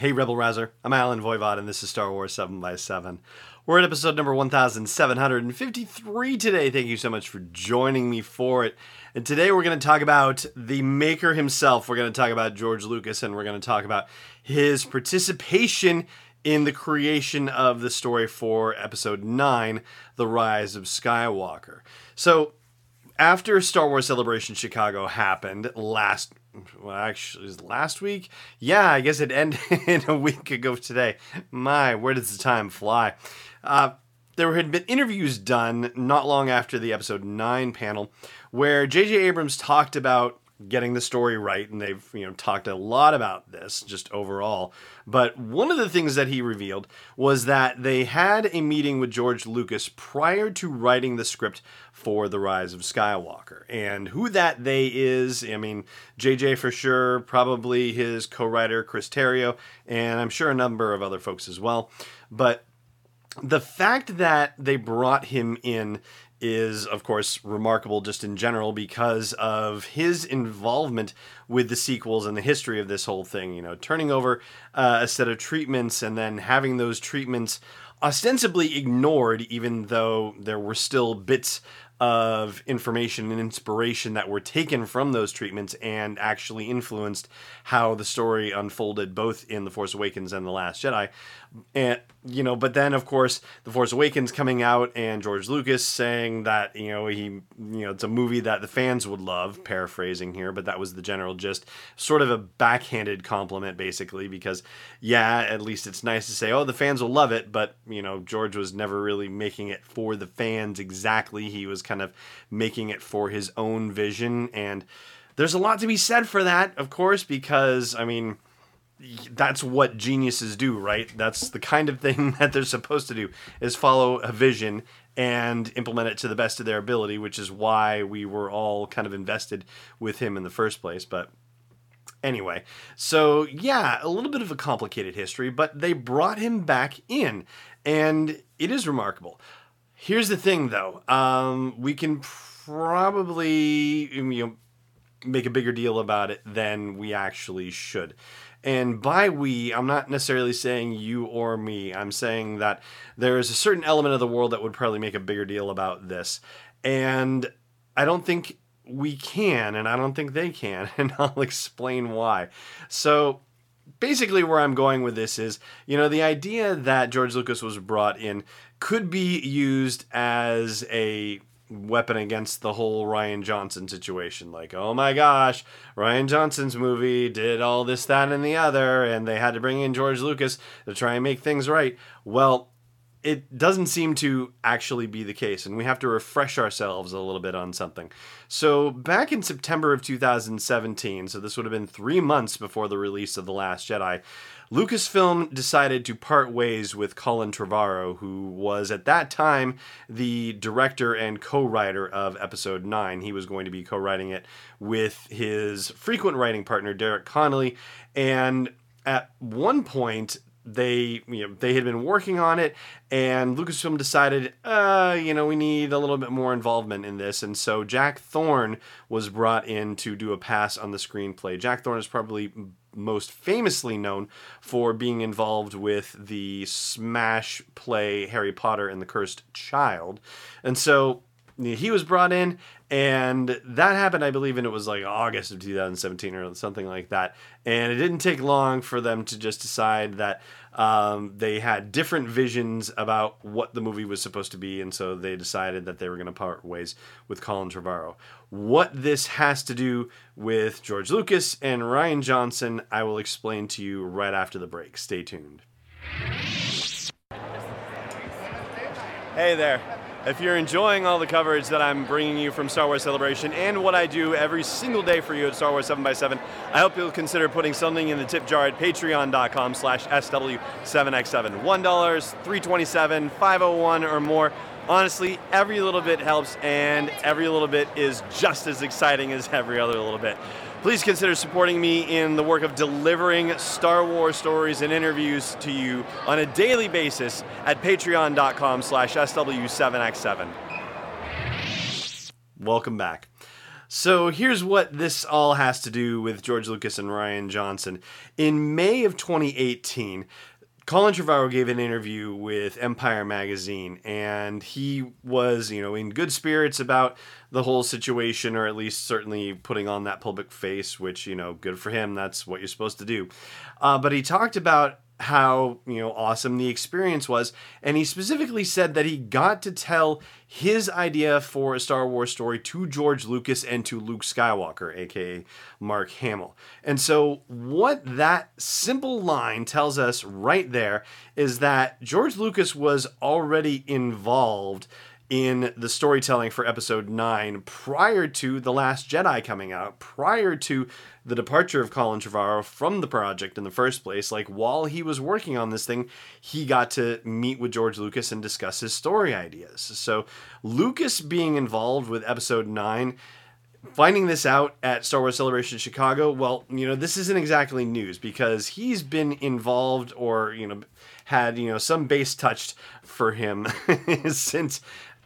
Hey, Rebel Rouser. I'm Allen Voivod, and this is Star Wars 7 by 7 We're at episode number 1753 today. Thank you so much for joining me for it. And today we're going to talk about the maker himself. We're going to talk about George Lucas, and we're going to talk about his participation in the creation of the story for episode 9, The Rise of Skywalker. So, after Star Wars Celebration Chicago happened last well, actually, was last week. Yeah, I guess it ended a week ago today. My, where does the time fly? Uh, there had been interviews done not long after the episode nine panel, where J.J. Abrams talked about getting the story right, and they've you know talked a lot about this just overall. But one of the things that he revealed was that they had a meeting with George Lucas prior to writing the script for The Rise of Skywalker. And who that they is, I mean, JJ for sure, probably his co-writer Chris Terrio, and I'm sure a number of other folks as well. But the fact that they brought him in is, of course, remarkable just in general because of his involvement with the sequels and the history of this whole thing. You know, turning over uh, a set of treatments and then having those treatments ostensibly ignored, even though there were still bits of information and inspiration that were taken from those treatments and actually influenced how the story unfolded both in The Force Awakens and The Last Jedi. And you know, but then of course, The Force Awakens coming out and George Lucas saying that, you know, he you know, it's a movie that the fans would love, paraphrasing here, but that was the general gist. Sort of a backhanded compliment basically because yeah, at least it's nice to say, "Oh, the fans will love it," but, you know, George was never really making it for the fans exactly. He was kind of making it for his own vision. And there's a lot to be said for that, of course, because, I mean, that's what geniuses do, right? That's the kind of thing that they're supposed to do is follow a vision and implement it to the best of their ability, which is why we were all kind of invested with him in the first place. But anyway, so yeah, a little bit of a complicated history, but they brought him back in, and it is remarkable. Here's the thing, though. Um, we can probably you know make a bigger deal about it than we actually should. And by we, I'm not necessarily saying you or me. I'm saying that there is a certain element of the world that would probably make a bigger deal about this. And I don't think we can, and I don't think they can. And I'll explain why. So, basically, where I'm going with this is you know, the idea that George Lucas was brought in could be used as a weapon against the whole Rian Johnson situation. Like, oh my gosh, Rian Johnson's movie did all this, that, and the other, and they had to bring in George Lucas to try and make things right. Well, it doesn't seem to actually be the case, and we have to refresh ourselves a little bit on something. So, back in September of 2017, so this would have been three months before the release of The Last Jedi, Lucasfilm decided to part ways with Colin Trevorrow, who was at that time the director and co writer of Episode 9. He was going to be co writing it with his frequent writing partner, Derek Connolly. And at one point, they you know they had been working on it and lucasfilm decided uh you know we need a little bit more involvement in this and so jack thorne was brought in to do a pass on the screenplay jack thorne is probably most famously known for being involved with the smash play Harry Potter and the Cursed Child. And so he was brought in and that happened i believe and it was like august of 2017 or something like that. And it didn't take long for them to just decide that um, they had different visions about what the movie was supposed to be and so they decided that they were going to part ways with colin trevorrow. What this has to do with george lucas and rian johnson i will explain to you right after the break. Stay tuned. Hey there if you're enjoying all the coverage that I'm bringing you from Star Wars Celebration and what I do every single day for you at Star Wars 7x7, I hope you'll consider putting something in the tip jar at patreon.com slash SW7x7. $1, $327, 501 or more. Honestly, every little bit helps and every little bit is just as exciting as every other little bit. Please consider supporting me in the work of delivering Star Wars stories and interviews to you on a daily basis at patreon.com slash SW7x7. Welcome back. So here's what this all has to do with George Lucas and Rian Johnson. In May of 2018, Colin Trevorrow gave an interview with Empire Magazine, and he was, you know, in good spirits about the whole situation, or at least certainly putting on that public face, which, you know, good for him. That's what you're supposed to do. Uh, but he talked about how you know awesome the experience was and he specifically said that he got to tell his idea for a Star Wars story to George Lucas and to Luke Skywalker aka Mark Hamill. And so what that simple line tells us right there is that George Lucas was already involved in the storytelling for episode 9 prior to The Last Jedi coming out, prior to the departure of Colin Trevorrow from the project in the first place. Like, while he was working on this thing, he got to meet with George Lucas and discuss his story ideas. So, Lucas being involved with episode 9 finding this out at Star Wars Celebration Chicago, well, you know, this isn't exactly news because he's been involved or, you know, had, you know, some base touched for him since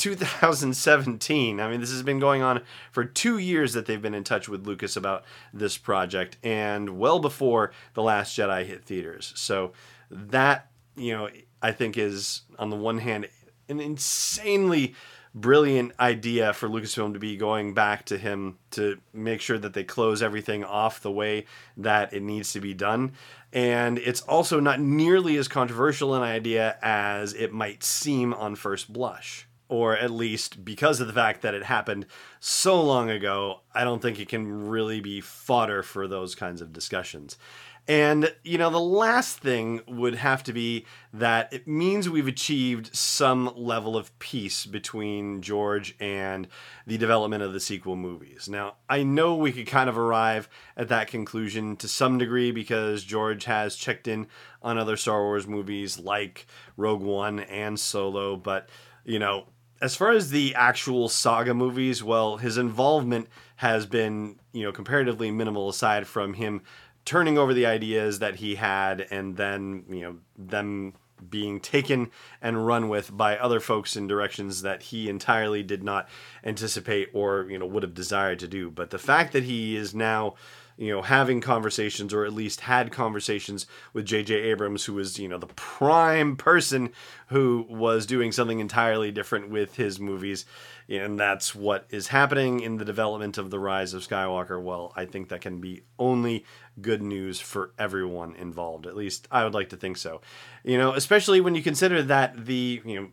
2017. I mean, this has been going on for two years that they've been in touch with Lucas about this project, and well before The Last Jedi hit theaters. So that, you know, I think is, on the one hand, an insanely brilliant idea for Lucasfilm to be going back to him to make sure that they close everything off the way that it needs to be done. And it's also not nearly as controversial an idea as it might seem on first blush or at least because of the fact that it happened so long ago, I don't think it can really be fodder for those kinds of discussions. And, you know, the last thing would have to be that it means we've achieved some level of peace between George and the development of the sequel movies. Now, I know we could kind of arrive at that conclusion to some degree because George has checked in on other Star Wars movies like Rogue One and Solo, but, you know, as far as the actual saga movies, well, his involvement has been, you know, comparatively minimal aside from him turning over the ideas that he had and then, you know, them being taken and run with by other folks in directions that he entirely did not anticipate or, you know, would have desired to do. But the fact that he is now you know, having conversations or at least had conversations with J.J. Abrams, who was, you know, the prime person who was doing something entirely different with his movies. And that's what is happening in the development of The Rise of Skywalker. Well, I think that can be only good news for everyone involved. At least I would like to think so. You know, especially when you consider that the, you know,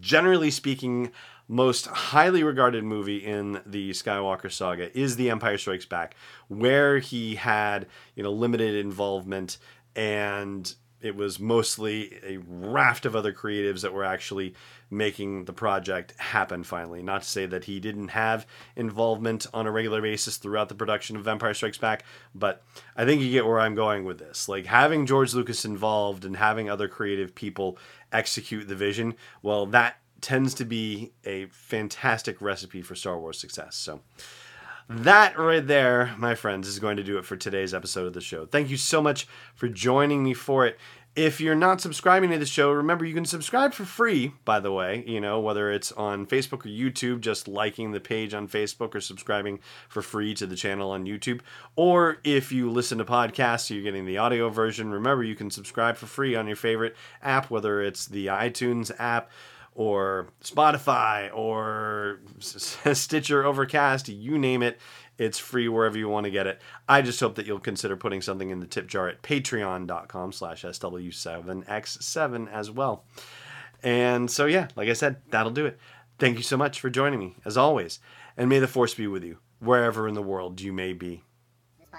generally speaking, most highly regarded movie in the Skywalker saga is The Empire Strikes Back, where he had, you know, limited involvement and it was mostly a raft of other creatives that were actually making the project happen finally. Not to say that he didn't have involvement on a regular basis throughout the production of Empire Strikes Back, but I think you get where I'm going with this. Like having George Lucas involved and having other creative people execute the vision, well, that tends to be a fantastic recipe for Star Wars success. So, that right there, my friends, is going to do it for today's episode of the show. Thank you so much for joining me for it. If you're not subscribing to the show, remember you can subscribe for free, by the way, you know, whether it's on Facebook or YouTube, just liking the page on Facebook or subscribing for free to the channel on YouTube. Or if you listen to podcasts, you're getting the audio version, remember you can subscribe for free on your favorite app, whether it's the iTunes app, or Spotify or Stitcher, Overcast, you name it. It's free wherever you want to get it. I just hope that you'll consider putting something in the tip jar at patreon.com slash SW7X7 as well. And so, yeah, like I said, that'll do it. Thank you so much for joining me, as always. And may the force be with you, wherever in the world you may be